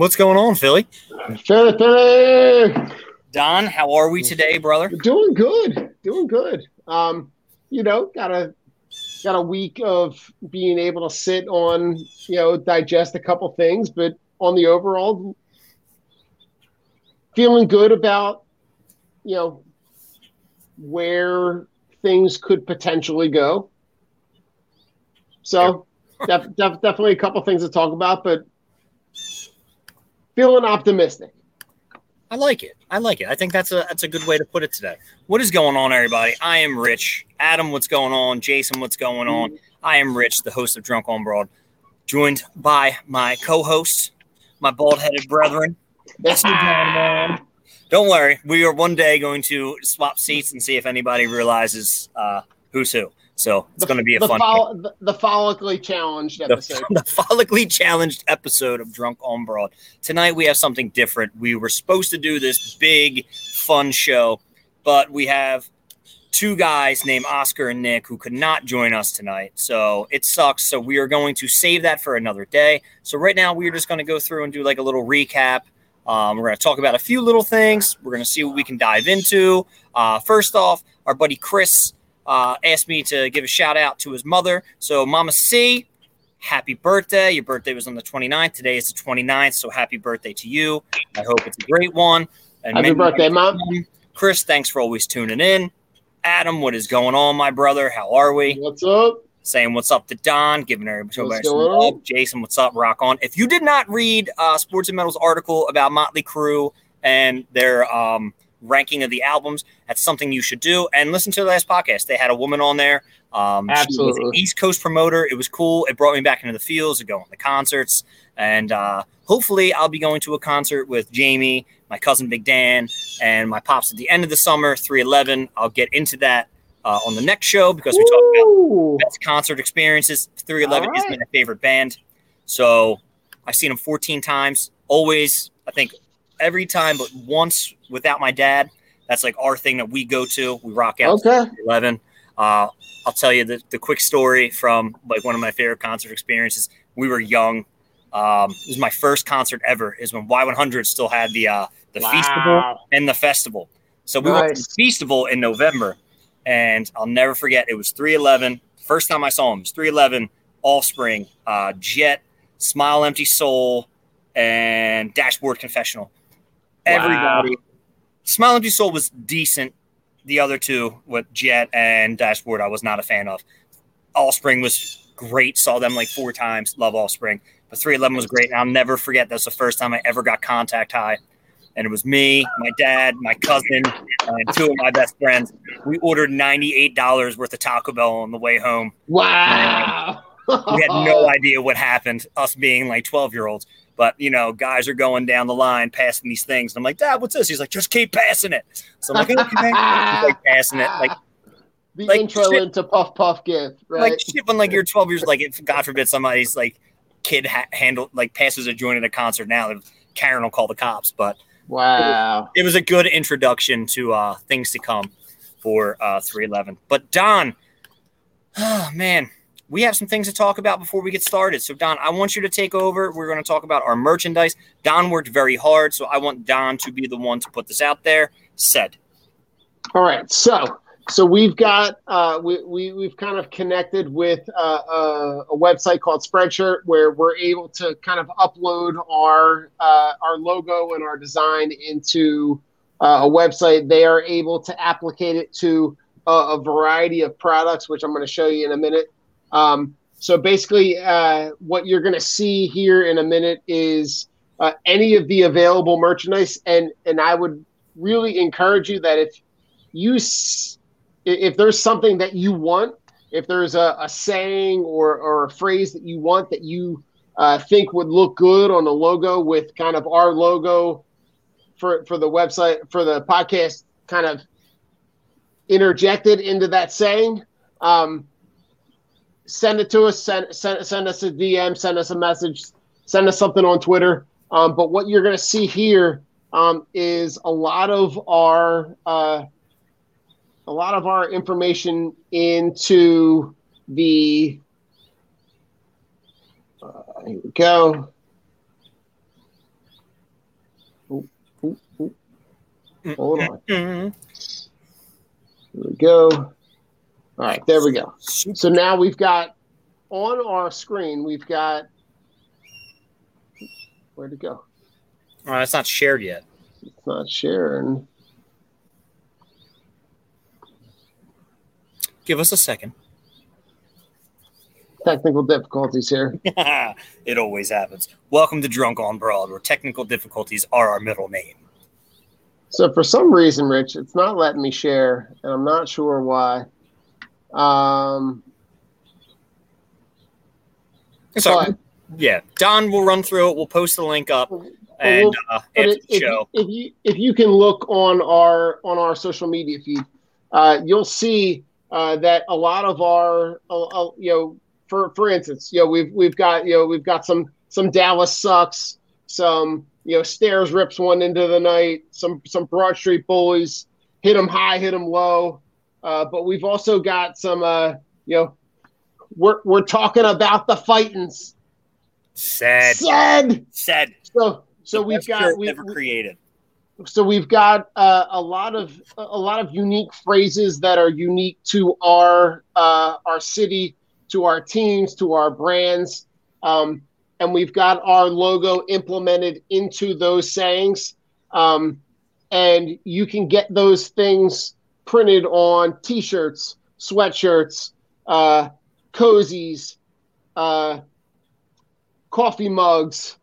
What's going on, Philly? Philly, Philly. Don, how are we today, brother? Doing good, doing good. Um, you know, got a got a week of being able to sit on, you know, digest a couple things, but on the overall, feeling good about, you know, where things could potentially go. So, def, def, definitely a couple things to talk about, but feeling optimistic. I like it. I like it. I think that's a that's a good way to put it today. What is going on, everybody? I am Rich. Adam, what's going on? Jason, what's going on? I am Rich, the host of Drunk on Broad, joined by my co-host, my bald-headed brethren. That's Don't worry, we are one day going to swap seats and see if anybody realizes uh, who's who. So it's going to be a the fun. fol- the, the follically challenged episode. The, the follically challenged episode of Drunk on Broad. Tonight we have something different. We were supposed to do this big, fun show, but we have two guys named Oscar and Nick who could not join us tonight. So it sucks. So we are going to save that for another day. So right now we're just going to go through and do like a little recap. Um, we're going to talk about a few little things. We're going to see what we can dive into. Uh, first off, our buddy Chris uh, asked me to give a shout out to his mother. So, Mama C, happy birthday. Your birthday was on the 29th. Today is the 29th. So, happy birthday to you. I hope it's a great one. And Happy birthday, Mom. Chris, thanks for always tuning in. Adam, what is going on, my brother? How are we? What's up? Saying what's up to Don, giving everybody What's some love. on? Jason, what's up? Rock on. If you did not read uh, Sports and Metals article about Motley Crue and their um, ranking of the albums, that's something you should do. And listen to the last podcast. They had a woman on there. Um, Absolutely. East Coast promoter. It was cool. It brought me back into the fields to go on the concerts. And uh, hopefully, I'll be going to a concert with Jamie, my cousin Big Dan, and my pops at the end of the summer, 311. I'll get into that uh, on the next show because we talk about best concert experiences. 311 All is my favorite band. So I've seen them 14 times. Always, I think every time, but once without my dad. That's like our thing that we go to. We rock out Okay. 11. Uh, I'll tell you the, the quick story from like one of my favorite concert experiences. We were young. Um, it was my first concert ever. Is when Y100 still had the uh, the Wow. festival and the festival. So we went to the festival in November, and I'll never forget. It was 311. First time I saw him it was 311, Offspring, uh, Jet, Smile, Empty Soul, and Dashboard Confessional. Everybody. Smile, Empty Soul was decent. The other two, with Jet and Dashboard, I was not a fan of. Offspring was great. Saw them like four times. Love Offspring. But 311 was great. And I'll never forget that's the first time I ever got contact high. And it was me, my dad, my cousin, and two of my best friends. We ordered $98 worth of Taco Bell on the way home. Wow. We had no idea what happened, us being like 12 year olds. But, you know, guys are going down the line passing these things. And I'm like, Dad, what's this? He's like, just keep passing it. So I'm like, okay. Like passing it. Like, the like intro shit. into Puff Puff gift, right? like shit when like you're 12 years like if god forbid somebody's like kid ha- handle like passes a joint at a concert now karen will call the cops but wow. it was a good introduction to uh things to come for uh 311 but don oh man we have some things to talk about before we get started so don i want you to take over we're going to talk about our merchandise don worked very hard so i want don to be the one to put this out there said All right. So so we've got uh, we, we we've kind of connected with uh, a, a, website called Spreadshirt where we're able to kind of upload our uh, our logo and our design into uh, a website. They are able to applicate it to a variety of products, which I'm going to show you in a minute. Um, so basically, uh, what you're going to see here in a minute is uh, any of the available merchandise, and and I would really encourage you that if you if there's something that you want, if there's a, a saying or, or a phrase that you want that you uh, think would look good on the logo with kind of our logo for for the website for the podcast kind of interjected into that saying um, send it to us send, send, send us a dm send us a message send us something on twitter um, but what you're going to see here um, is a lot of our uh, a lot of our information into the. Uh, here we go. Ooh, ooh, ooh. Hold on. Here we go. All right, there we go. So now we've got on our screen, we've got. Where'd it go? All right, it's not shared yet. It's not sharing. Give us a second. Technical difficulties here. it always happens. Welcome to Drunk on Broad, where technical difficulties are our middle name. So for some reason, Rich, it's not letting me share, and I'm not sure why. Um, so, yeah, Don will run through it. We'll post the link up and uh, after it, the show. If, if you if you can look on our on our social media feed, uh, you'll see uh, that a lot of our, uh, uh, you know, for for instance, you know, we've we've got you know we've got some some Dallas sucks, some you know stairs rips one into the night, some some Broad Street bullies, hit them high, hit them low, uh, but we've also got some uh, you know, we're we're talking about the fightings. Said. Said. Said. So so we've got we, ever created so we've got uh, a lot of a lot of unique phrases that are unique to our uh, our city, to our teams, to our brands, um, and we've got our logo implemented into those sayings. Um, and you can get those things printed on T-shirts, sweatshirts, uh, cozies, uh, coffee mugs,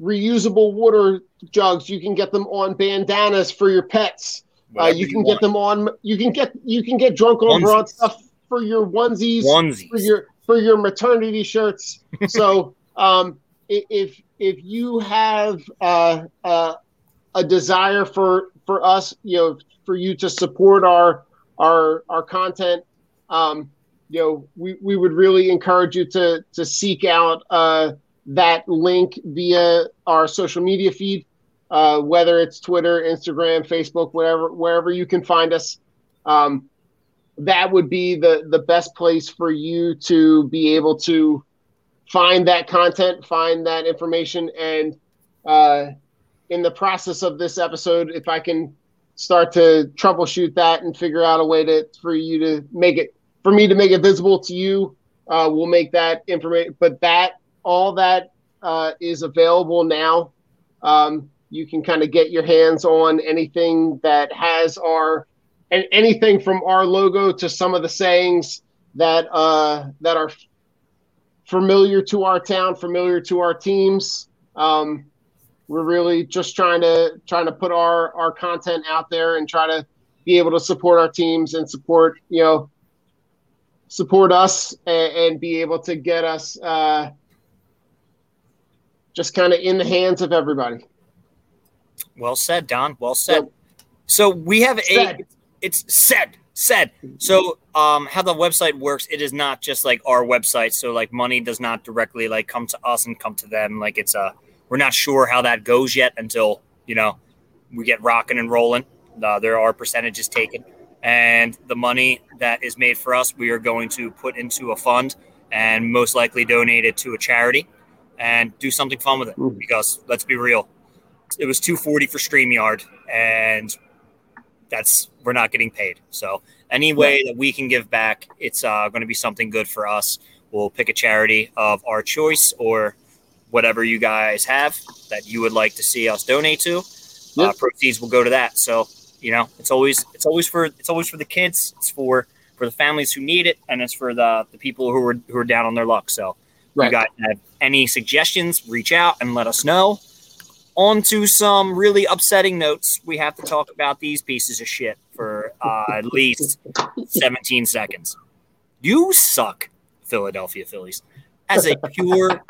reusable water jugs. You can get them on bandanas for your pets. Uh, you can you get them on. You can get you can get drunk on onesies. stuff for your onesies, onesies, for your for your maternity shirts. so um, if if you have uh, uh, a desire for for us, you know, for you to support our our our content, um, you know, we, we would really encourage you to to seek out uh, that link via our social media feed, uh, whether it's Twitter, Instagram, Facebook, wherever wherever you can find us. Um, that would be the the best place for you to be able to find that content, find that information, and uh, in the process of this episode, if I can start to troubleshoot that and figure out a way to for you to make it for me to make it visible to you, uh, we'll make that information. But that all that uh, is available now. Um, you can kind of get your hands on anything that has our and anything from our logo to some of the sayings that uh, that are familiar to our town, familiar to our teams. Um, we're really just trying to trying to put our our content out there and try to be able to support our teams and support you know support us and, and be able to get us uh, just kind of in the hands of everybody. Well said, Don. Well said. So, so we have a. It's said said. So um, how the website works, it is not just like our website. So like money does not directly like come to us and come to them. Like it's a we're not sure how that goes yet until you know we get rocking and rolling. Uh, there are percentages taken, and the money that is made for us, we are going to put into a fund and most likely donate it to a charity and do something fun with it. Because let's be real, it was 240 for StreamYard, and that's we're not getting paid. So any way that we can give back, it's uh, going to be something good for us. We'll pick a charity of our choice or whatever you guys have that you would like to see us donate to. Uh, proceeds will go to that. So you know, it's always it's always for it's always for the kids. It's for for the families who need it, and it's for the the people who are who are down on their luck. So if Right. you guys have any suggestions, reach out and let us know. On to some really upsetting notes. We have to talk about these pieces of shit for uh, at least 17 seconds. You suck, Philadelphia Phillies. As a pure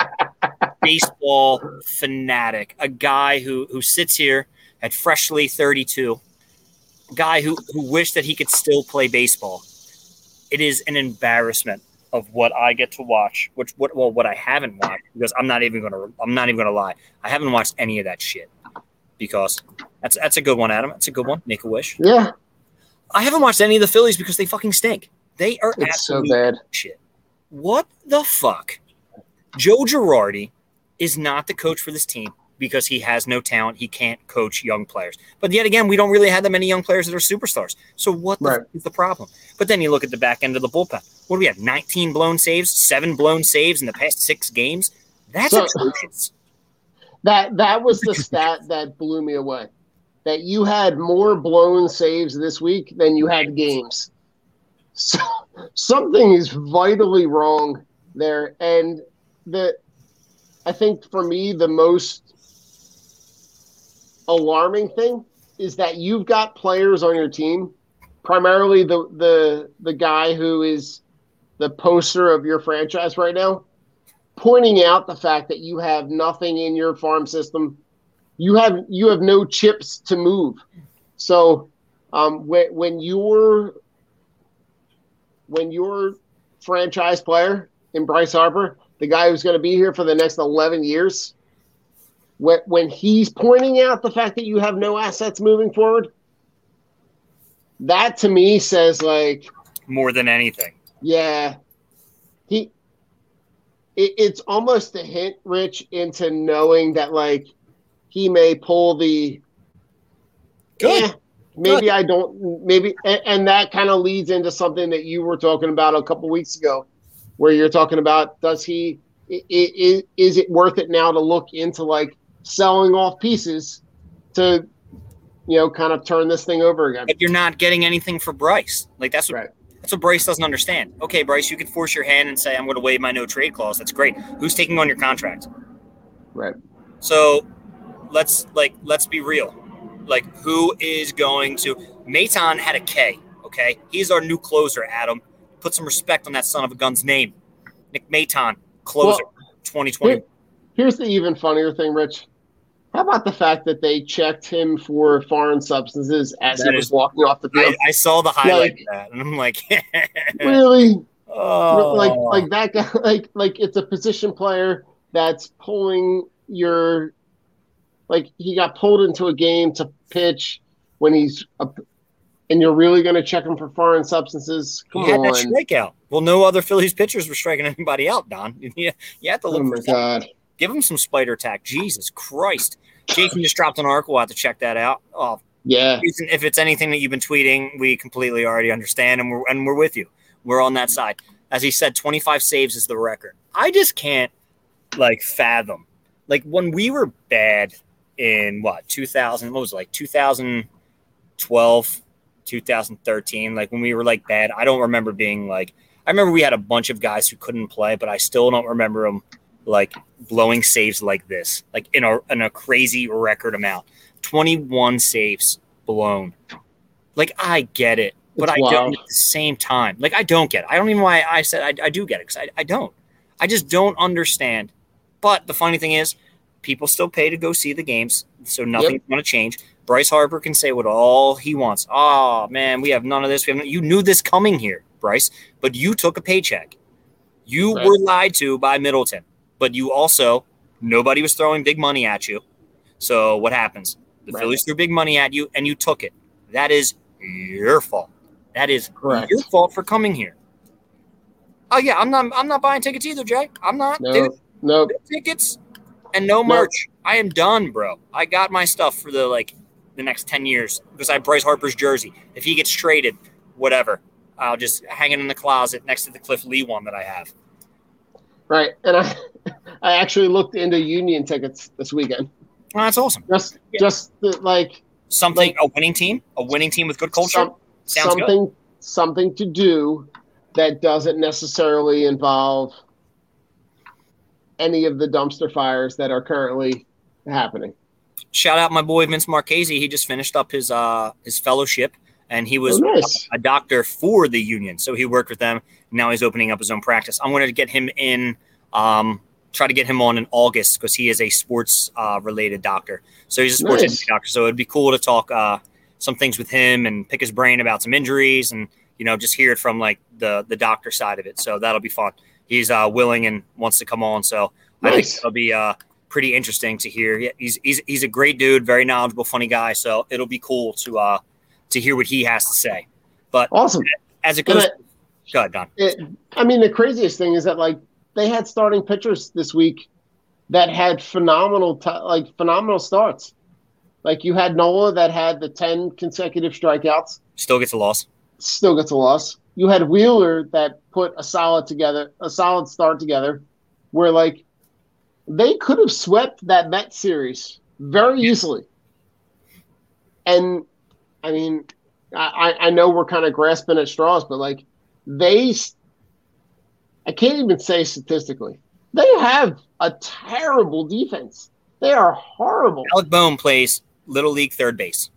baseball fanatic, a guy who, who sits here at freshly 32, a guy who, who wished that he could still play baseball. It is an embarrassment of what I get to watch, which what well what I haven't watched because I'm not even gonna I'm not even gonna lie. I haven't watched any of that shit because that's that's a good one, Adam. That's a good one. Make a wish. Yeah, I haven't watched any of the Phillies because they fucking stink. They are it's so bad. shit. What the fuck? Joe Girardi is not the coach for this team because he has no talent. He can't coach young players. But yet again, we don't really have that many young players that are superstars. So what the Right. fuck is the problem? But then you look at the back end of the bullpen. What do we have? 19 blown saves, seven blown saves in the past six games. That's So- atrocious. That that was the stat that blew me away. That you had more blown saves this week than you had games. So, something is vitally wrong there, and the I think for me the most alarming thing is that you've got players on your team, primarily the the the guy who is the poster of your franchise right now, pointing out the fact that you have nothing in your farm system. You have you have no chips to move. So um, when when you're when your franchise player in Bryce Harper, the guy who's going to be here for the next eleven years, when when he's pointing out the fact that you have no assets moving forward, that to me says like More than anything. yeah. He it, it's almost a hint, Rich, into knowing that like he may pull the Good. "Eh, maybe I don't maybe and, and that kind of leads into something that you were talking about a couple weeks ago where you're talking about does he is it worth it now to look into like selling off pieces to you know kind of turn this thing over again But you're not getting anything for Bryce. Like that's what Right. that's what Bryce doesn't understand. Okay, Bryce, you can force your hand and say I'm going to waive my no trade clause. That's great. Who's taking on your contract? right So let's like let's be real. Like who is going to Maton had a K, okay? He's our new closer, Adam. Put some respect on that son of a gun's name. Nick Maton, closer, Well, 2020. Here- here's the even funnier thing, Rich. How about the fact that they checked him for foreign substances as That he was is- walking off the field? I, I saw the highlight Like- of that, and I'm like, really? oh, Like like that guy like like it's a position player that's pulling your like he got pulled into a game to pitch when he's a, and you're really going to check him for foreign substances? Come he had that strikeout. Well, no other Phillies pitchers were striking anybody out, Don. You, you have to look Oh for my god. Give him some Spider Tack. Jesus Christ. Jason just dropped an article. We'll have to check that out. Oh, Yeah. If it's anything that you've been tweeting, we completely already understand, and we're and we're with you. We're on that side. As he said, 25 saves is the record. I just can't like fathom. Like when we were bad in what 2000? What was it like 2012, 2013? Like when we were like bad, I don't remember being like. I remember we had a bunch of guys who couldn't play, but I still don't remember them like blowing saves like this, like in a in a crazy record amount. 21 saves blown. Like I get it, but It's I don't at the same time. Like I don't get it. I don't even know why I said I, I do get it because I, I don't. I just don't understand. But the funny thing is, people still pay to go see the games, so nothing's going to change. Bryce Harper can say what all he wants. Oh man, we have none of this. We have no, you knew this coming here, Bryce, but you took a paycheck. You Right. were lied to by Middleton, but you also nobody was throwing big money at you. So what happens? The Right. Phillies threw big money at you, and you took it. That is your fault. That is Correct. your fault for coming here. Oh yeah, I'm not. I'm not buying tickets either, Jay. I'm not. No. Dude, No. no tickets and no merch. I am done, bro. I got my stuff for the like the next 10 years because I have Bryce Harper's jersey. If he gets traded, whatever, I'll just hang it in the closet next to the Cliff Lee one that I have. Right. And I I actually looked into union tickets this weekend. Oh, that's awesome. Just yeah. just the, like something like, a winning team, a winning team with good culture. Some, something good. something to do that doesn't necessarily involve any of the dumpster fires that are currently happening. Shout out my boy Vince Marchese. He just finished up his uh his fellowship and he was oh, nice. a, doctor for the union. So he worked with them. Now he's opening up his own practice. I'm going to get him in um try to get him on in August because he is a sports uh, related doctor. So he's a sports nice. doctor. So it'd be cool to talk uh, some things with him and pick his brain about some injuries and you know just hear it from like the the doctor side of it. So that'll be fun. He's uh, willing and wants to come on. So nice. I think it'll be uh, pretty interesting to hear. He's he's he's a great dude, very knowledgeable, funny guy. So it'll be cool to uh to hear what he has to say. But awesome as it goes. go ahead, Don. It, I mean, the craziest thing is that like they had starting pitchers this week that had phenomenal t- like phenomenal starts. Like you had Nola that had the ten consecutive strikeouts. Still gets a loss. Still gets a loss. You had Wheeler that put a solid together, a solid start together, where like they could have swept that Met series very easily. And I mean, I, I know we're kind of grasping at straws, but like they, I can't even say statistically, they have a terrible defense. They are horrible. Alec Bohm plays little league third base.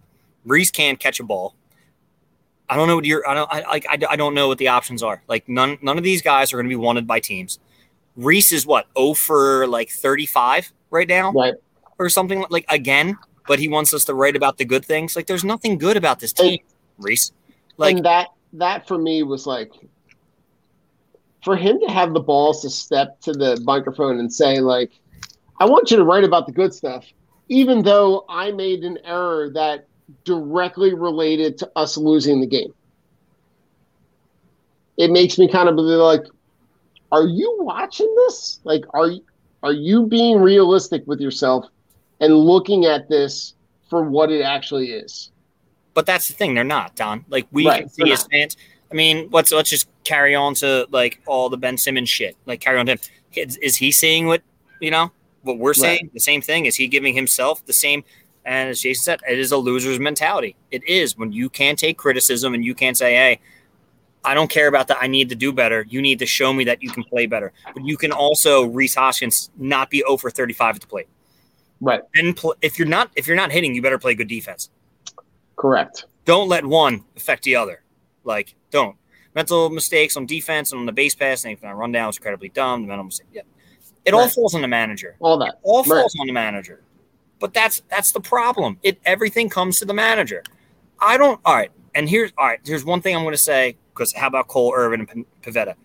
Rhys can't catch a ball. I don't know what you're. I don't. I, I, I don't know what the options are. Like none. None of these guys are going to be wanted by teams. Rhys is what? Oh for like thirty five right now, right? Or something like again. But he wants us to write about the good things. Like there's nothing good about this team, and, Rhys. Like that. That for me was like for him to have the balls to step to the microphone and say like, "I want you to write about the good stuff," even though I made an error that directly related to us losing the game. It makes me kind of like, are you watching this? Like, are you, are you being realistic with yourself and looking at this for what it actually is? But that's the thing; they're not, Don. Like we right, can see as fans. I mean, let's let's just carry on to like all the Ben Simmons shit. Like carry on to him. Is, is he seeing what you know? What we're saying? Right. The same thing? Is he giving himself the same? And as Jason said, it is a loser's mentality. It is when you can't take criticism and you can't say, "Hey, I don't care about that. I need to do better. You need to show me that you can play better. But you can also Rhys Hoskins not be over 35 at the plate. Right. And pl- if you're not if you're not hitting, you better play good defense. Correct. Don't let one affect the other. Like don't mental mistakes on defense and on the base pass and if I run down was incredibly dumb. The mental mistake. Yeah. It right. all falls on the manager. All that. It all falls on the manager. But that's that's the problem. It everything comes to the manager. I don't. All right. And here's all right. Here's one thing I'm going to say because how about Cole Irvin and Pivetta?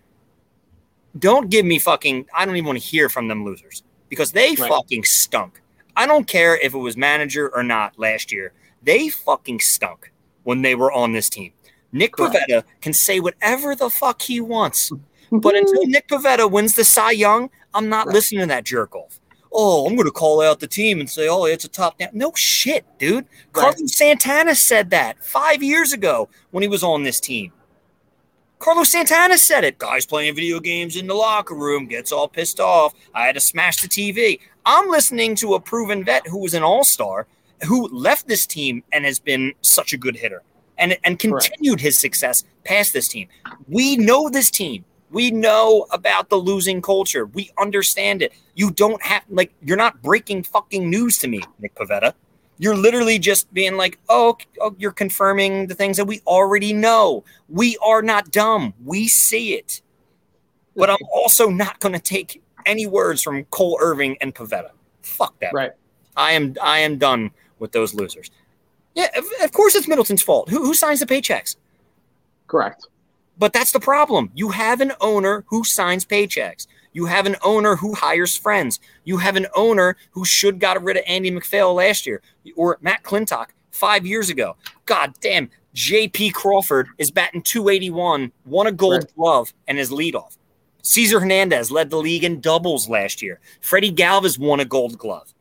Don't give me fucking. I don't even want to hear from them losers because they right. fucking stunk. I don't care if it was manager or not last year. They fucking stunk when they were on this team. Nick Correct. Pivetta can say whatever the fuck he wants. but until Nick Pivetta wins the Cy Young, I'm not right. listening to that jerk off. Oh, I'm going to call out the team and say, oh, it's a top down. No shit, dude. Right. Carlos Santana said that five years ago when he was on this team. Carlos Santana said it. Guys playing video games in the locker room gets all pissed off. I had to smash the TV. I'm listening to a proven vet who was an all star who left this team and has been such a good hitter and, and continued Correct. his success past this team. We know this team. We know about the losing culture. We understand it. You don't have, like, you're not breaking fucking news to me, Nick Pivetta. You're literally just being like, oh, oh, you're confirming the things that we already know. We are not dumb. We see it. But I'm also not going to take any words from Cole Irvin and Pivetta. Fuck that. Right. I am I am done with those losers. Yeah, of, of course it's Middleton's fault. Who, who signs the paychecks? Correct. But that's the problem. You have an owner who signs paychecks. You have an owner who hires friends. You have an owner who should got rid of Andy MacPhail last year or Matt Klentak five years ago. God damn, J.P. Crawford is batting 281, won a gold right. glove, and is leadoff. Cesar Hernandez led the league in doubles last year. Freddy Galvis won a gold glove.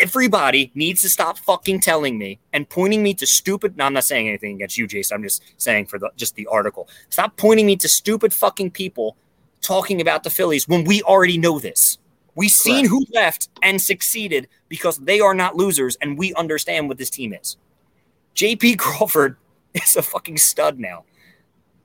everybody needs to stop fucking telling me and pointing me to stupid. No, I'm not saying anything against you, Jason. I'm just saying for the just the article. Stop pointing me to stupid fucking people talking about the Phillies when we already know this. We've seen who left and succeeded because they are not losers, and we understand what this team is. JP Crawford is a fucking stud now.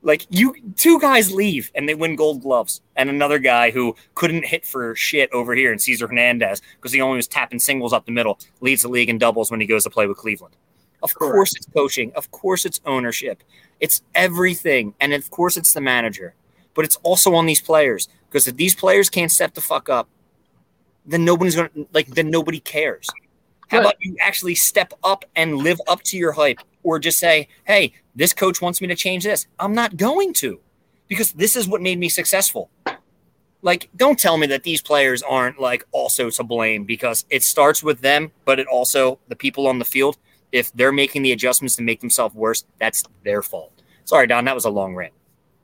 Like you, two guys leave and they win Gold Gloves, and another guy who couldn't hit for shit over here, and Cesar Hernandez because he only was tapping singles up the middle, leads the league in doubles when he goes to play with Cleveland. Of Correct. course, it's coaching. Of course, it's ownership. It's everything, and of course, it's the manager. But it's also on these players because if these players can't step the fuck up, then nobody's gonna like. Then nobody cares. How right. about you actually step up and live up to your hype, or just say, "Hey, this coach wants me to change this. I'm not going to because this is what made me successful. Like, don't tell me that these players aren't like also to blame because it starts with them, but it also the people on the field. If they're making the adjustments to make themselves worse, that's their fault. Sorry, Don, that was a long rant.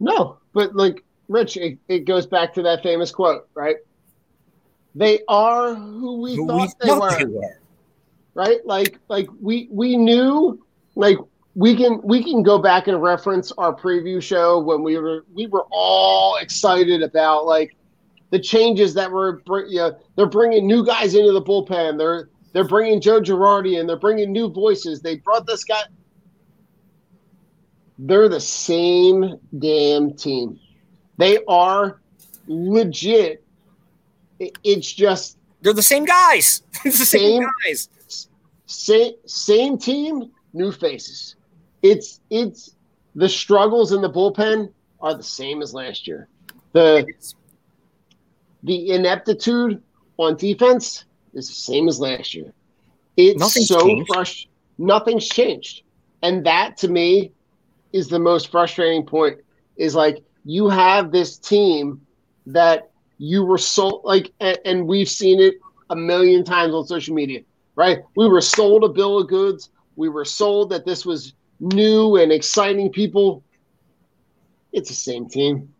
No, but like Rich, it, it goes back to that famous quote, right? They are who we who thought, we they, thought were. they were. Right? Like like we we knew like we can we can go back and reference our preview show when we were we were all excited about like the changes that were you know, they're bringing new guys into the bullpen they're they're bringing Joe Girardi and they're bringing new voices they brought this guy they're the same damn team. They are legit. It's just they're the same guys. The same, same guys. Same same team new faces. It's it's the struggles in the bullpen are the same as last year. The the ineptitude on defense is the same as last year. It's nothing's so frustrating. Nothing's changed, and that to me is the most frustrating point. Is like you have this team that you were sold like, and, and we've seen it a million times on social media, right? We were sold a bill of goods. We were sold that this was new and exciting people, it's the same team.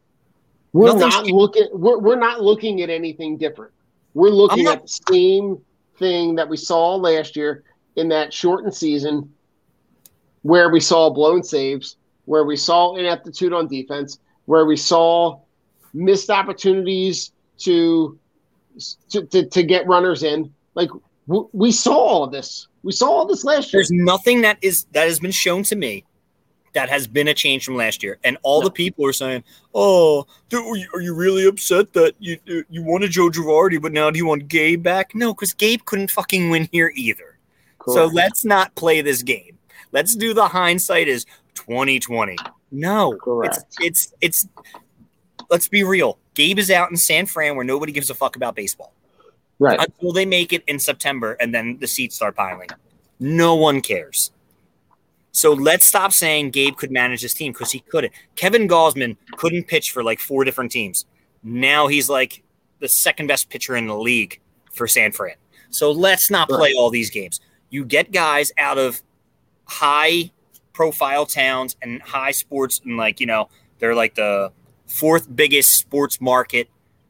We're Nothing's not looking. We're, we're not looking at anything different. We're looking not, at the same thing that we saw last year in that shortened season, where we saw blown saves, where we saw ineptitude on defense, where we saw missed opportunities to to, to, to get runners in. Like we saw all this. We saw all this last year. There's nothing that is that has been shown to me that has been a change from last year. And all no. the people are saying, "Oh, dude, are you really upset that you you wanted Joe Girardi, but now do you want Gabe back?" No, because Gabe couldn't fucking win here either. Correct. So let's not play this game. Let's do the hindsight is 2020. No, Correct. it's it's it's. Let's be real. Gabe is out in San Fran where nobody gives a fuck about baseball right? Until they make it in September, and then the seats start piling. No one cares. So let's stop saying Gabe could manage this team because he couldn't. Kevin Gausman couldn't pitch for like four different teams. Now he's like the second best pitcher in the league for San Fran. So let's not play all these games. You get guys out of high profile towns and high sports and like, you know, they're like the fourth biggest sports market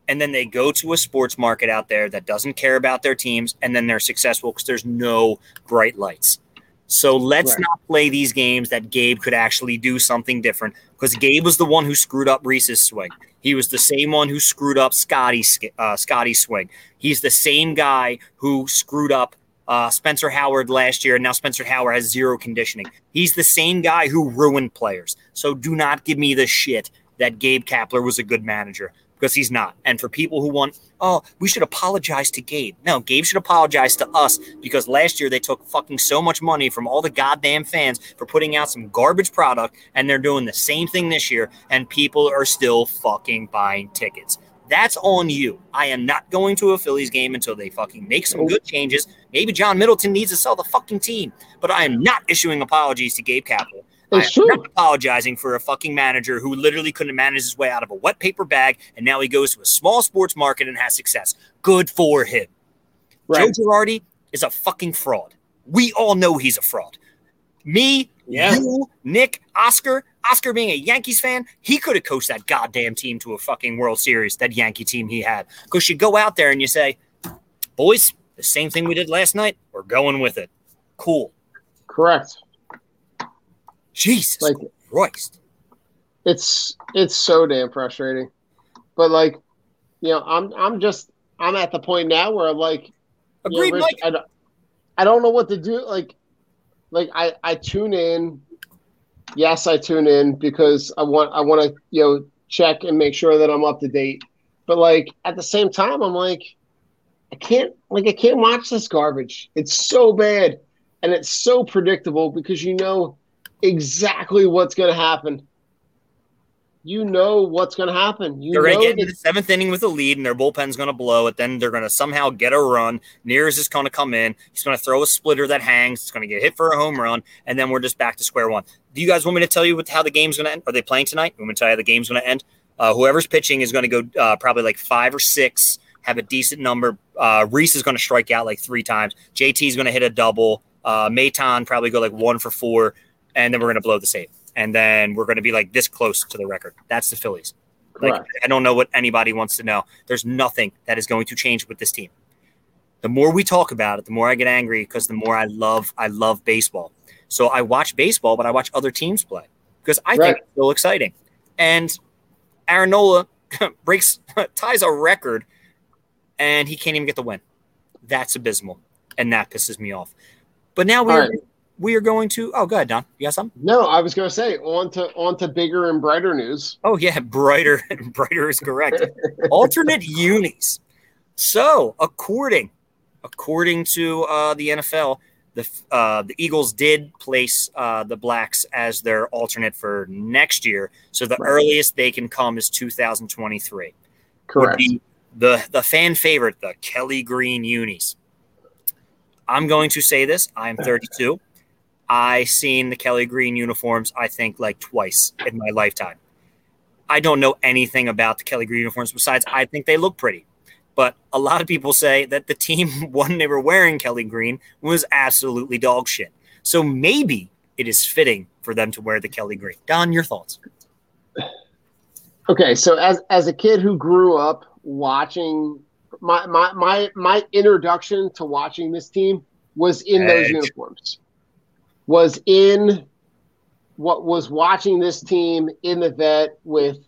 and then they go to a sports market out there that doesn't care about their teams and then they're successful because there's no bright lights. So let's right. not play these games that Gabe could actually do something different because Gabe was the one who screwed up Rhys's swing. He was the same one who screwed up Scotty's uh, Scotty's swing. He's the same guy who screwed up uh, Spencer Howard last year, and now Spencer Howard has zero conditioning. He's the same guy who ruined players. So do not give me the shit that Gabe Kapler was a good manager because he's not. And for people who want, oh, we should apologize to Gabe. No, Gabe should apologize to us because last year they took fucking so much money from all the goddamn fans for putting out some garbage product, and they're doing the same thing this year, and people are still fucking buying tickets. That's on you. I am not going to a Phillies game until they fucking make some good changes. Maybe John Middleton needs to sell the fucking team, but I am not issuing apologies to Gabe Kapler true. Not apologizing for a fucking manager who literally couldn't manage his way out of a wet paper bag, and now he goes to a small sports market and has success. Good for him. Right. Joe Girardi is a fucking fraud. We all know he's a fraud. Me, yeah. you, Nick, Oscar, Oscar being a Yankees fan, he could have coached that goddamn team to a fucking World Series, that Yankee team he had. Because you go out there and you say, boys, the same thing we did last night. We're going with it. Cool. Correct. Jesus Like Christ. it's it's so damn frustrating. But like, you know, I'm I'm just I'm at the point now where like, you know, Agreed, Rich, Mike. I, don't, I don't know what to do. Like, like I I tune in. Yes, I tune in because I want I want to you know check and make sure that I'm up to date. But like at the same time, I'm like, I can't like I can't watch this garbage. It's so bad and it's so predictable because you know exactly what's going to happen. You know what's going to happen. You They're going to get into that- the seventh inning with a lead, and their bullpen's going to blow it. Then they're going to somehow get a run. Neris is going to come in. He's going to throw a splitter that hangs. It's going to get hit for a home run, and then we're just back to square one. Do you guys want me to tell you what, how the game's going to end? Are they playing tonight? Want me to tell you how the game's going to end? Uh, whoever's pitching is going to go uh, probably like five or six, have a decent number. Uh, Rhys is going to strike out like three times. JT is going to hit a double. Uh, Maton probably go like one for four, and then we're going to blow the save. And then we're going to be like this close to the record. That's the Phillies. Like. I don't know what anybody wants to know. There's nothing that is going to change with this team. The more we talk about it, the more I get angry because the more I love I love baseball. So I watch baseball, but I watch other teams play because I think it's still exciting. And Aaron Nola breaks ties a record, and he can't even get the win. That's abysmal, and that pisses me off. But now we're right. We are going to. Oh, go ahead, Don. You got something? No, I was going to say on to on to bigger and brighter news. Oh yeah, brighter. brighter is correct. Alternate unis. So according according to uh, the NFL, the uh, the Eagles did place uh, the Blacks as their alternate for next year. So the Right. earliest they can come is 2023. Correct. the the fan favorite, the Kelly Green unis. I'm going to say this. I'm 32. I seen the Kelly Green uniforms. I think like twice in my lifetime. I don't know anything about the Kelly Green uniforms besides I think they look pretty. But a lot of people say that the team when they were wearing Kelly Green was absolutely dog shit. So maybe it is fitting for them to wear the Kelly Green. Don, your thoughts? Okay, so as as a kid who grew up watching my my my my introduction to watching this team was in those uniforms. Was in what was watching this team in the vet with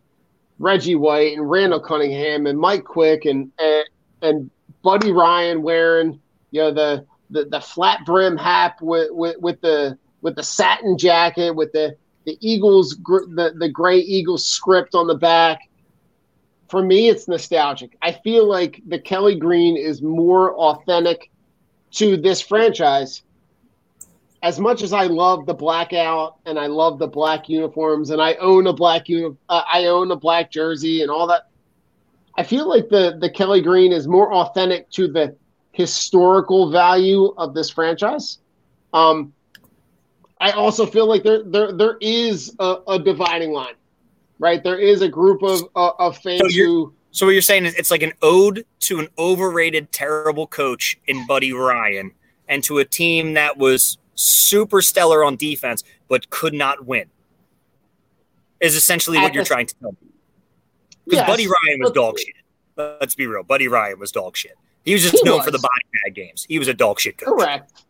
Reggie White and Randall Cunningham and Mike Quick and and, and Buddy Ryan wearing you know the the, the flat brim hat with, with with the with the satin jacket with the the Eagles the the gray Eagles script on the back. For me, it's nostalgic. I feel like the Kelly Green is more authentic to this franchise. As much as I love the blackout and I love the black uniforms and I own a black uni- uh, I own a black jersey and all that, I feel like the the Kelly Green is more authentic to the historical value of this franchise. Um, I also feel like there there there is a, a dividing line, right? There is a group of uh, of fans So who So what you're saying is it's like an ode to an overrated, terrible coach in Buddy Ryan, and to a team that was super stellar on defense but could not win. Is essentially At what you're trying to tell me. Because Yes, Buddy Ryan was dog shit. Let's be real. Buddy Ryan was dog shit. He was just He known was. for the body bag games. He was a dog shit coach. Correct.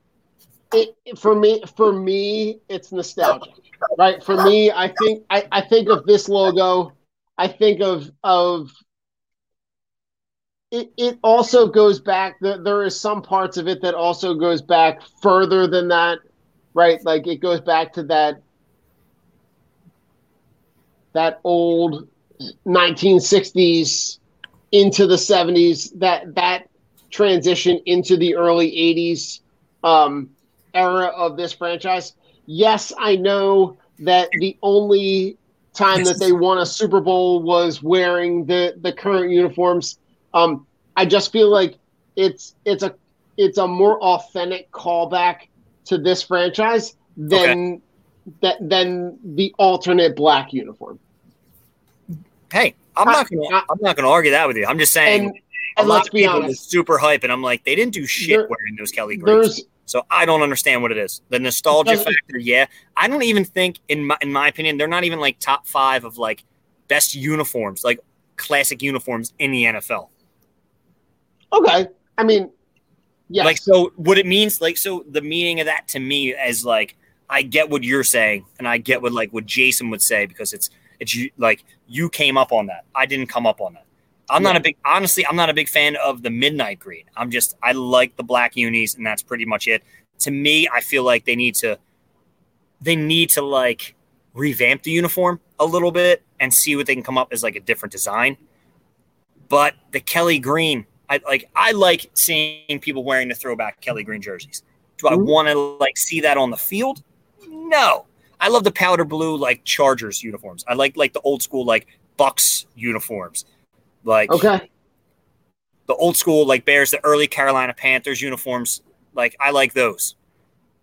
It- for me, for me, it's nostalgia, right? For me, I think I, I think of this logo. I think of of. It, it also goes back. There, there is some parts of it that also goes back further than that, right? Like it goes back to that that old 1960s into the 70s. That that transition into the early 80s um, era of this franchise. Yes, I know that the only time that they won a Super Bowl was wearing the the current uniforms. Um, I just feel like it's it's a it's a more authentic callback to this franchise than that than the alternate black uniform. Hey, I'm not gonna I- I'm not gonna argue that with you. I'm just saying And, a and lot let's of be people were honest, super hype, and I'm like, they didn't do shit There- wearing those Kelly Greens. So I don't understand what it is. The nostalgia factor, yeah. I don't even think, in my in my opinion, they're not even like top five of like best uniforms, like classic uniforms in the NFL. Okay. I mean, yeah. Like so what it means like so the meaning of that to me is like I get what you're saying and I get what like what Jason would say because it's it's you like you came up on that. I didn't come up on that. I'm not a big honestly, I'm not a big fan of the midnight green. I'm just I like the black unis and that's pretty much it. To me, I feel like they need to they need to like revamp the uniform a little bit and see what they can come up as like a different design. But the Kelly green, I like I like seeing people wearing the throwback Kelly green jerseys. Do I mm-hmm. want to like see that on the field? No. I love the powder blue like Chargers uniforms. I like like the old school like Bucks uniforms. Like okay. the old school like Bears, the early Carolina Panthers uniforms. Like I like those.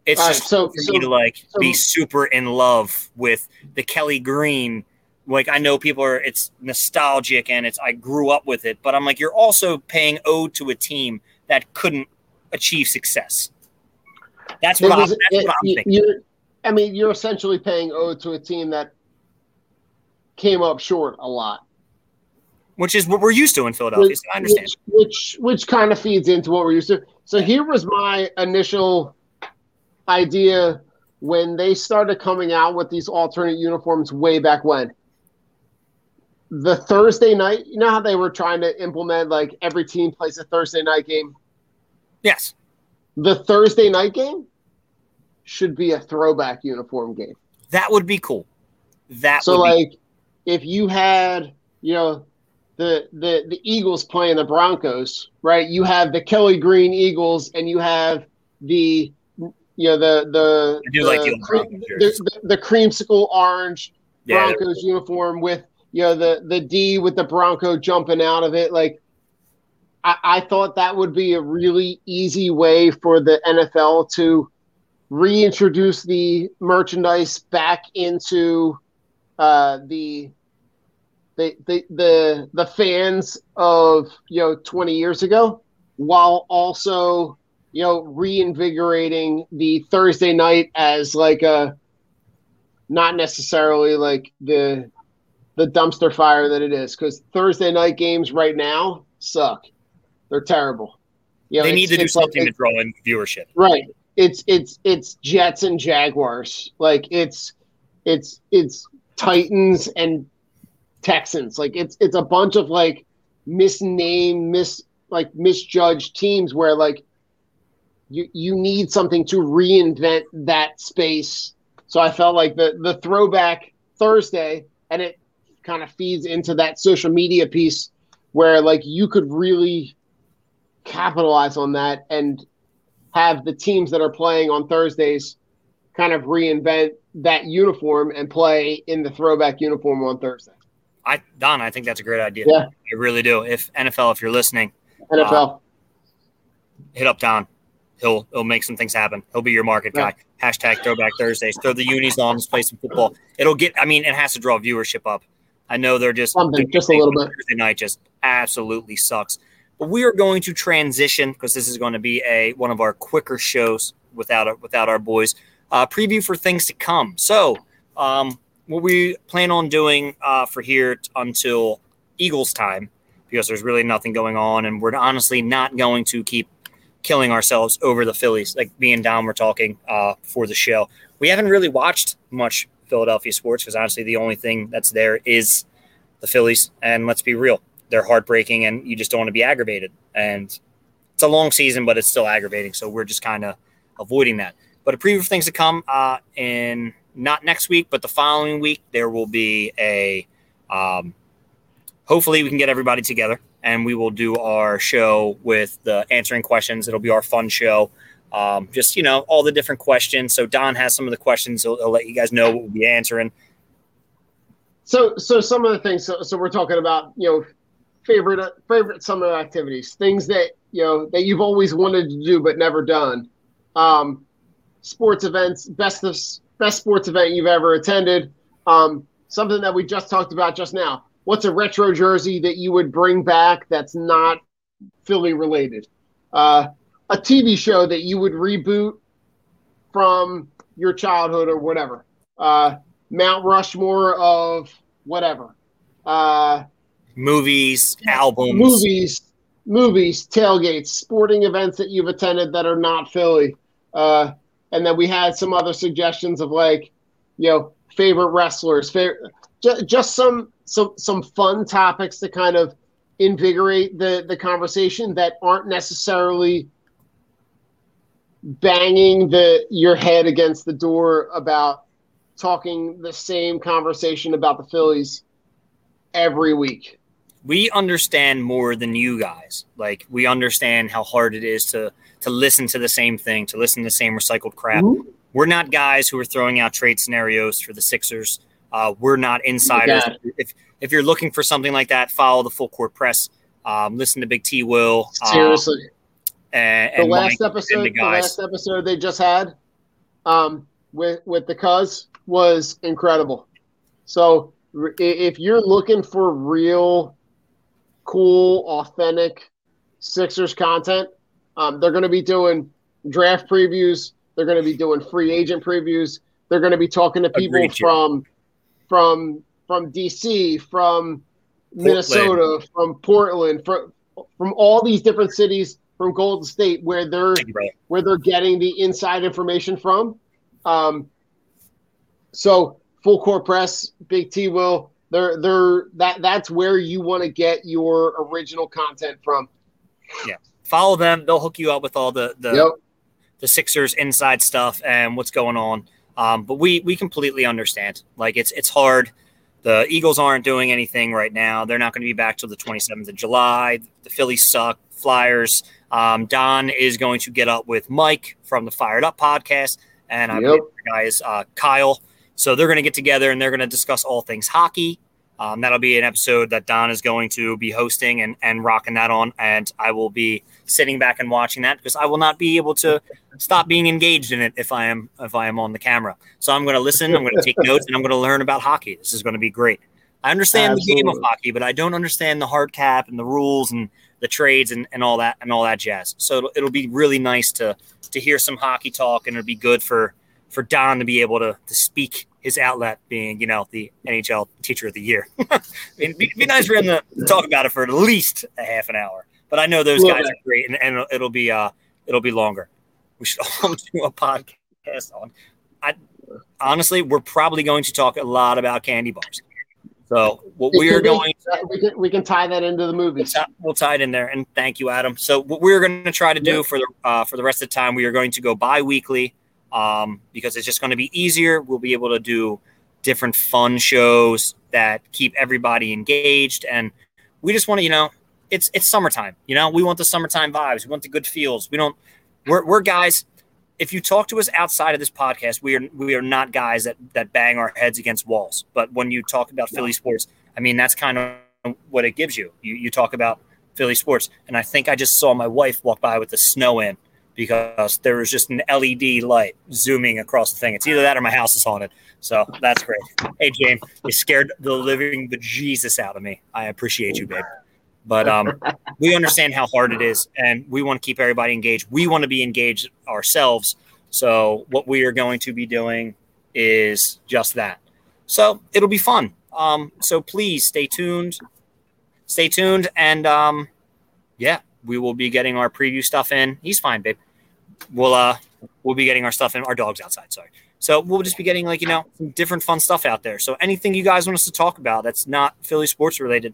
It's All right, just so- for so- me to like so- be super in love with the Kelly Green. Like I know people are it's nostalgic and it's I grew up with it, but I'm like you're also paying ode to a team that couldn't achieve success. That's what It I'm, was- that's it- what I'm thinking. you're- I mean, you're essentially paying ode to a team that came up short a lot. Which is what we're used to in Philadelphia. So I understand. Which, which which kind of feeds into what we're used to. So here was my initial idea when they started coming out with these alternate uniforms way back when. The Thursday night, you know how they were trying to implement like every team plays a Thursday night game? Yes. The Thursday night game should be a throwback uniform game. That would be cool. That So would be like if you had, you know, the the the Eagles playing the Broncos, right? You have the Kelly Green Eagles and you have the you know the the I do the, like the old cre- Broncos the, the, the creamsicle orange Yeah, Broncos uniform with you know the the D with the Bronco jumping out of it. Like I, I thought that would be a really easy way for the NFL to reintroduce the merchandise back into uh, the, the the the the fans of you know 20 years ago, while also you know reinvigorating the Thursday night as like a not necessarily like the the dumpster fire that it is because Thursday night games right now suck. They're terrible. You know, they need to do it's like- something to draw in viewership. Right. It's it's it's Jets and Jaguars. Like it's it's it's Titans and Texans. Like it's it's a bunch of like misnamed, mis like misjudged teams where like you you need something to reinvent that space. So I felt like the the throwback Thursday and it kind of feeds into that social media piece where like you could really capitalize on that and have the teams that are playing on Thursdays kind of reinvent that uniform and play in the throwback uniform on Thursday. I Don, I think that's a great idea. Yeah. I really do. If NFL, if you're listening, NFL. Uh, hit up Don. He'll he'll make some things happen. He'll be your market guy. Hashtag Throwback Thursdays. Throw the unis on. Let's play some football. It'll get. I mean, it has to draw viewership up. I know they're just Something, just a little bit. Thursday night just absolutely sucks. But we are going to transition because this is going to be a one of our quicker shows without our, without our boys. Uh, preview for things to come. So, um, what we plan on doing uh, for here t- until Eagles time, because there's really nothing going on, and we're honestly not going to keep killing ourselves over the Phillies. Like me and Don were talking uh, for the show. We haven't really watched much Philadelphia sports because honestly, the only thing that's there is the Phillies. And let's be real, they're heartbreaking, and you just don't want to be aggravated. And it's a long season, but it's still aggravating. So we're just kind of avoiding that. But a preview of things to come uh, in not next week, but the following week, there will be a. Um, hopefully, we can get everybody together and we will do our show with the answering questions. It'll be our fun show. Um, just you know, all the different questions. So Don has some of the questions. He'll, he'll let you guys know what we'll be answering. So so some of the things so, so we're talking about, you know, favorite favorite summer activities, things that, you know, that you've always wanted to do but never done. Um, sports events, best of, best sports event you've ever attended. Um, something that we just talked about just now. What's a retro jersey that you would bring back that's not Philly related? Uh, a TV show that you would reboot from your childhood or whatever. Uh, Mount Rushmore of whatever. Uh, Movies, albums, movies, movies, tailgates, sporting events that you've attended that are not Philly. Uh, and then we had some other suggestions of like, you know, favorite wrestlers, favorite, just, just some some some fun topics to kind of invigorate the the conversation that aren't necessarily banging the your head against the door about talking the same conversation about the Phillies every week. We understand more than you guys. Like we understand how hard it is to to listen to the same thing, to listen to the same recycled crap. Mm-hmm. We're not guys who are throwing out trade scenarios for the Sixers. Uh, we're not insiders. If if you're looking for something like that, follow the full court press. Um, listen to Big T. Will. Um, Seriously. And, and the last Mike episode, the, the, last episode they just had, um, with with the Cuz was incredible. So if you're looking for real, cool, authentic Sixers content, um, they're going to be doing draft previews. They're going to be doing free agent previews. They're going to be talking to people Agreed, from from from DC, from Portland. Minnesota, from Portland, from from all these different cities from Golden State where they're you, where they're getting the inside information from. Um, so full court press, Big T will they're they're that that's where you want to get your original content from. Yeah. Follow them. They'll hook you up with all the the yep. the Sixers inside stuff and what's going on. Um, but we we completely understand. Like it's it's hard. The Eagles aren't doing anything right now. They're not going to be back till the 27th of July. The Phillies suck. Flyers. Um, Don is going to get up with Mike from the Fired Up podcast, and I yep. guys uh, Kyle so they're going to get together and they're going to discuss all things hockey. Um, that'll be an episode that Don is going to be hosting and, and rocking that on. And I will be sitting back and watching that because I will not be able to stop being engaged in it if I am if I am on the camera. So I'm going to listen, I'm going to take notes, and I'm going to learn about hockey. This is going to be great. I understand Absolutely. the game of hockey, but I don't understand the hard cap and the rules and the trades and, and all that and all that jazz. So it'll, it'll be really nice to to hear some hockey talk, and it'll be good for for Don to be able to to speak his outlet being, you know, the NHL Teacher of the Year. I mean, it'd be, be, nice for him to talk about it for at least a half an hour. But I know those guys are great, and, and it'll be uh it'll be longer. We should all do a podcast on. I honestly, we're probably going to talk a lot about candy bars. So what we are going, we can we can tie that into the movie. We'll, we'll tie it in there, and thank you, Adam. So what we're going to try to do for the uh, for the rest of the time, we are going to go bi-weekly um, because it's just going to be easier. We'll be able to do different fun shows that keep everybody engaged, and we just want to, you know, it's it's summertime. You know, we want the summertime vibes. We want the good feels. We don't. We're we're guys. If you talk to us outside of this podcast, we are we are not guys that that bang our heads against walls. But when you talk about Philly sports, I mean that's kind of what it gives you. You you talk about Philly sports, and I think I just saw my wife walk by with the snow in because there was just an LED light zooming across the thing. It's either that or my house is haunted. So that's great. Hey, James, you scared the living the Jesus out of me. I appreciate you, babe. But um, we understand how hard it is, and we want to keep everybody engaged. We want to be engaged ourselves. So what we are going to be doing is just that. So it'll be fun. Um, so please stay tuned. Stay tuned, and um, yeah, we will be getting our preview stuff in. He's fine, babe. We'll uh we'll be getting our stuff in. Our dogs outside, sorry. So we'll just be getting like you know some different fun stuff out there. So anything you guys want us to talk about that's not Philly sports related,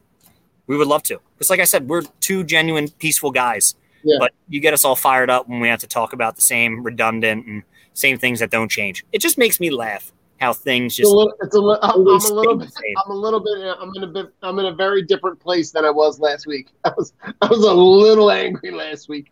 we would love to. Because like I said, we're two genuine peaceful guys. Yeah. But you get us all fired up when we have to talk about the same redundant and same things that don't change. It just makes me laugh how things just. It's a little, it's a li- I'm, I'm, a little bit. I'm a little bit. Uh, I'm in a bit. I'm in a very different place than I was last week. I was. I was a little angry last week.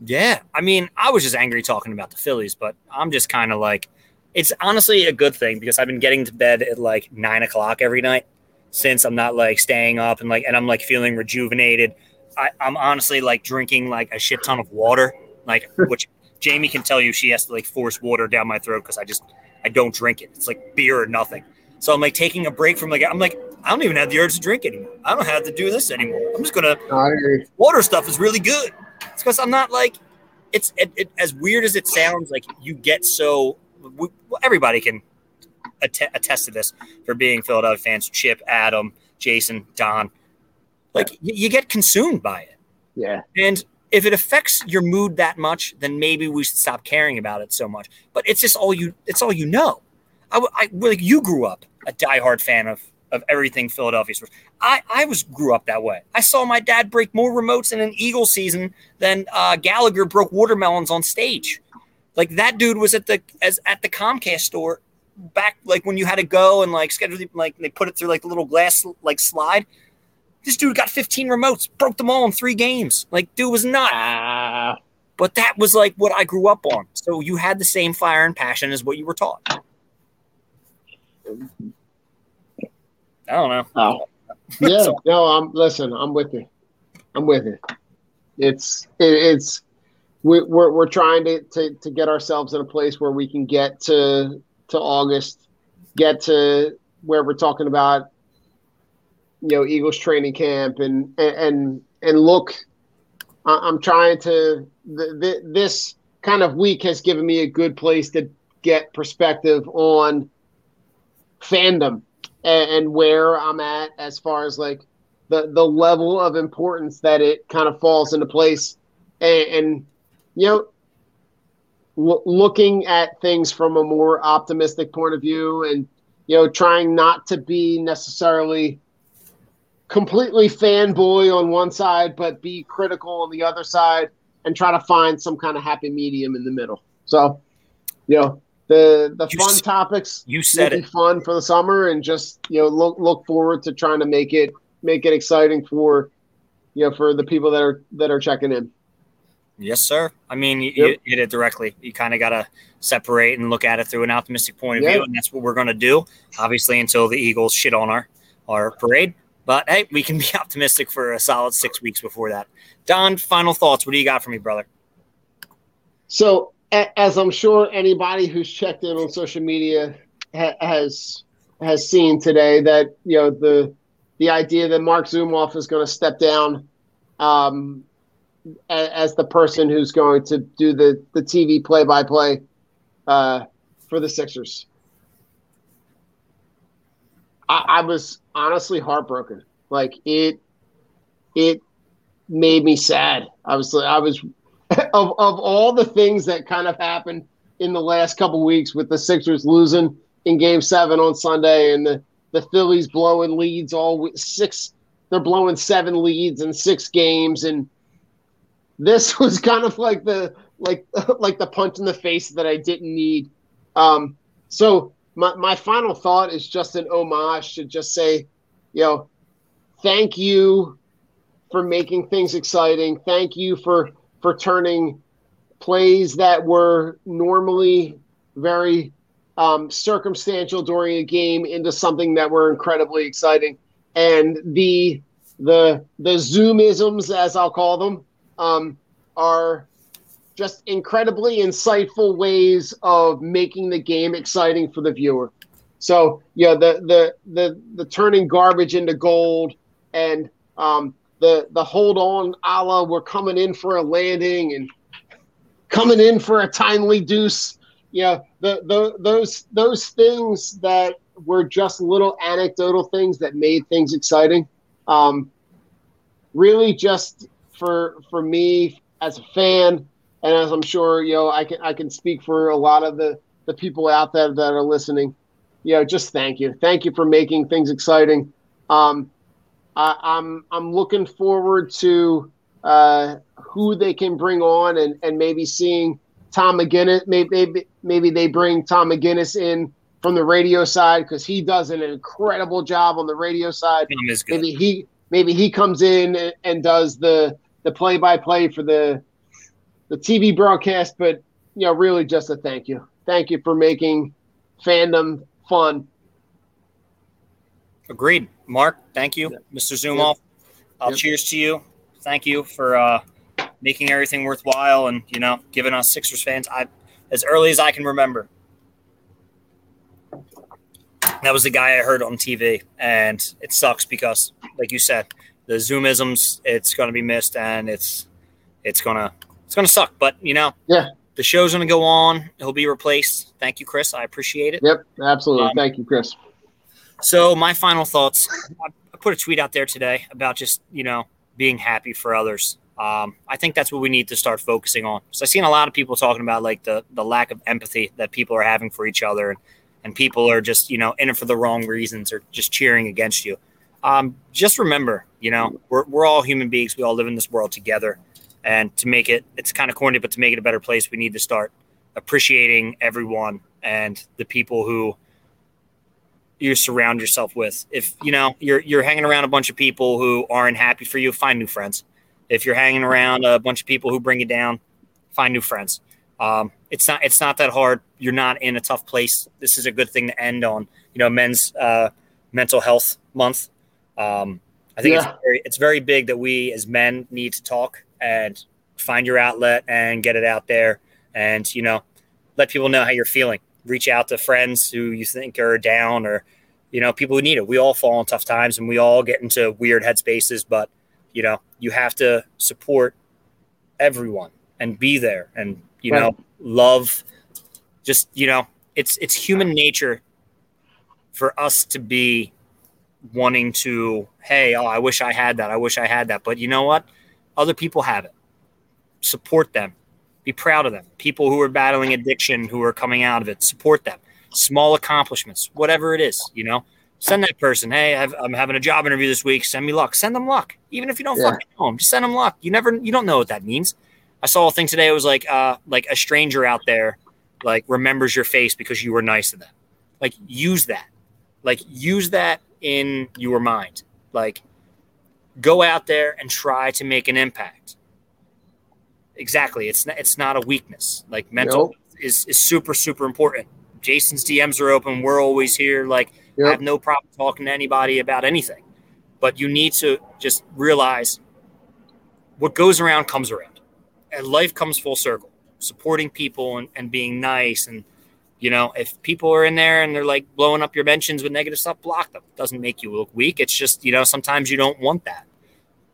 Yeah, I mean, I was just angry talking about the Phillies, but I'm just kind of like, it's honestly a good thing because I've been getting to bed at like nine o'clock every night since I'm not like staying up and like, and I'm like feeling rejuvenated. I, I'm honestly like drinking like a shit ton of water, like which Jamie can tell you she has to like force water down my throat because I just I don't drink it. It's like beer or nothing. So I'm like taking a break from like I'm like I don't even have the urge to drink anymore. I don't have to do this anymore. I'm just gonna water stuff is really good. It's because I'm not like it's it, it, as weird as it sounds. Like you get so we, everybody can att- attest to this for being Philadelphia fans. Chip, Adam, Jason, Don, like you, you get consumed by it. Yeah. And if it affects your mood that much, then maybe we should stop caring about it so much. But it's just all you. It's all you know. I, I like you grew up a diehard fan of of everything Philadelphia sports. I I was grew up that way. I saw my dad break more remotes in an Eagle season than uh, Gallagher broke watermelons on stage. Like that dude was at the as at the Comcast store back like when you had to go and like schedule like they put it through like the little glass like slide. This dude got 15 remotes, broke them all in three games. Like, dude was not. Ah. But that was like what I grew up on. So you had the same fire and passion as what you were taught. I don't know. Oh. Yeah, no, I'm listen, I'm with you. I'm with you. It's it, it's we, we're we're trying to, to to get ourselves in a place where we can get to to August, get to where we're talking about you know Eagles training camp and and and look. I'm trying to this kind of week has given me a good place to get perspective on fandom and, and where I'm at as far as like the the level of importance that it kind of falls into place and, and you know l- looking at things from a more optimistic point of view and you know trying not to be necessarily completely fanboy on one side but be critical on the other side and try to find some kind of happy medium in the middle so you know the the You fun s- topics you said it. fun for the summer and just you know look look forward to trying to make it make it exciting for you know for the people that are that are checking in Yes, sir. I mean, you, Yep. you hit it directly. You kind of got to separate and look at it through an optimistic point of Yeah. view, and that's what we're going to do. Obviously, until the Eagles shit on our our parade, but hey, we can be optimistic for a solid six weeks before that. Don, final thoughts. What do you got for me, brother? So, a- as I'm sure anybody who's checked in on social media ha- has has seen today, that you know the the idea that Marc Zumoff is going to step down um, as the person who's going to do the the TV play by play uh, for the Sixers. I, I was honestly heartbroken. Like it, it made me sad. I was I was of of all the things that kind of happened in the last couple weeks with the Sixers losing in Game Seven on Sunday and the the Phillies blowing leads all six. They're blowing seven leads in six games, and this was kind of like the like like the punch in the face that I didn't need. Um, so my my final thought is just an homage to just say, you know, thank you for making things exciting. Thank you for for turning plays that were normally very um, circumstantial during a game into something that were incredibly exciting. And the the the zoomisms, as I'll call them, um, are just incredibly insightful ways of making the game exciting for the viewer. So yeah, the the the the turning garbage into gold and um, the the hold on, Allah, we're coming in for a landing and coming in for a timely deuce. Yeah, the, the those those things that were just little anecdotal things that made things exciting. Um, really, just for for me as a fan, and as I'm sure you know, I can I can speak for a lot of the the people out there that are listening. You know, just thank you, thank you for making things exciting. Um, I, I'm I'm looking forward to uh, who they can bring on and, and maybe seeing Tom McGinnis. Maybe, maybe maybe they bring Tom McGinnis in from the radio side because he does an incredible job on the radio side. Tom is good. Maybe he maybe he comes in and, and does the the play by play for the the TV broadcast. But you know, really, just a thank you, thank you for making fandom fun. Agreed. Marc, thank you. Mr. Zumoff, I'll Yep. cheers to you. Thank you for uh, making everything worthwhile and, you know, giving us Sixers fans I, as early as I can remember. That was the guy I heard on TV, and it sucks because, like you said, the Zoomisms, it's going to be missed, and it's it's gonna it's gonna suck. But you know, Yeah. the show's gonna go on. He'll be replaced. Thank you, Chris. I appreciate it. Yep, absolutely. Um, thank you, Chris. So my final thoughts. I I put a tweet out there today about just you know being happy for others. Um, I think that's what we need to start focusing on. So I've seen a lot of people talking about like the the lack of empathy that people are having for each other, and, and people are just you know in it for the wrong reasons or just cheering against you. Um, just remember, you know, we're we're all human beings. We all live in this world together, and to make it, it's kind of corny, but to make it a better place, we need to start appreciating everyone and the people who you surround yourself with. If you know you're you're hanging around a bunch of people who aren't happy for you, find new friends. If you're hanging around a bunch of people who bring you down, find new friends. Um, it's not it's not that hard. You're not in a tough place. This is a good thing to end on. You know, Men's uh, Mental Health Month. Um, I think Yeah. it's very, it's very big that we as men need to talk and find your outlet and get it out there, and you know, let people know how you're feeling. Reach out to friends who you think are down, or you know, people who need it. We all fall in tough times, and we all get into weird headspaces, but you know, you have to support everyone and be there and you Right. know love just you know it's it's human nature for us to be wanting to hey oh i wish i had that. I wish i had that. But you know what? Other people have it. Support them. Be proud of them. People who are battling addiction who are coming out of it support them. Small accomplishments whatever it is you know? Send that person hey I've, i'm having a job interview this week. Send me luck. Send them luck. Even if you don't Yeah. fucking know them just send them luck. You never you don't know what that means. I saw a thing today. It was like uh like a stranger out there like remembers your face because you were nice to them. Like use that. Like use that in your mind. Like go out there and try to make an impact. Exactly. It's not it's not a weakness. Like mental Nope. is is super super important. Jason's dms are open. We're always here. Like i have no problem talking to anybody about anything. But you need to just realize what goes around comes around. And life comes full circle. Supporting people and, and being nice and you know if people are in there and they're like blowing up your mentions with negative stuff block them. Doesn't make you look weak. It's just you know sometimes you don't want that.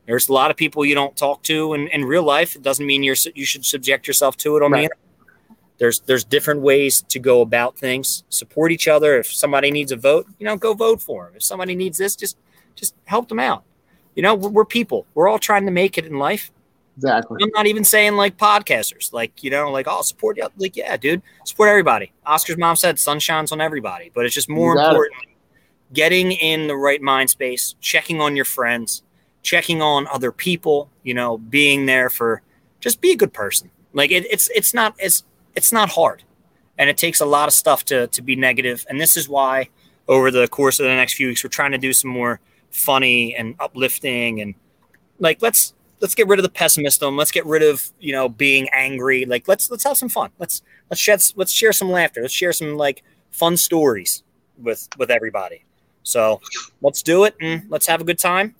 There's a lot of people you don't talk to. In, in real life it doesn't mean you're you should subject yourself to it on the internet. There's there's different ways to go about things. Support each other. If somebody needs a vote you know go vote for them if somebody needs this just just help them out. You know we're, we're people. We're all trying to make it in life Exactly. I'm not even saying like podcasters, like you know, like oh support you, like yeah, dude, support everybody. Oscar's mom said sun shines on everybody, but it's just more got it. important getting in the right mind space, checking on your friends, checking on other people, you know, being there for just be a good person. Like it, it's it's not it's it's not hard, and it takes a lot of stuff to to be negative, and this is why over the course of the next few weeks we're trying to do some more funny and uplifting and like let's let's get rid of the pessimism. Let's get rid of you know being angry. Like let's let's have some fun. Let's let's shed let's share some laughter. Let's share some like fun stories with with everybody. So let's do it and let's have a good time.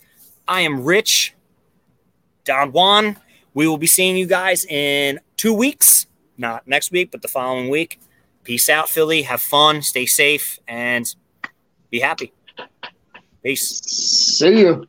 I am Rich Don Juan. We will be seeing you guys in two weeks, not next week, but the following week. Peace out, Philly. Have fun, stay safe, and be happy. Peace. See you.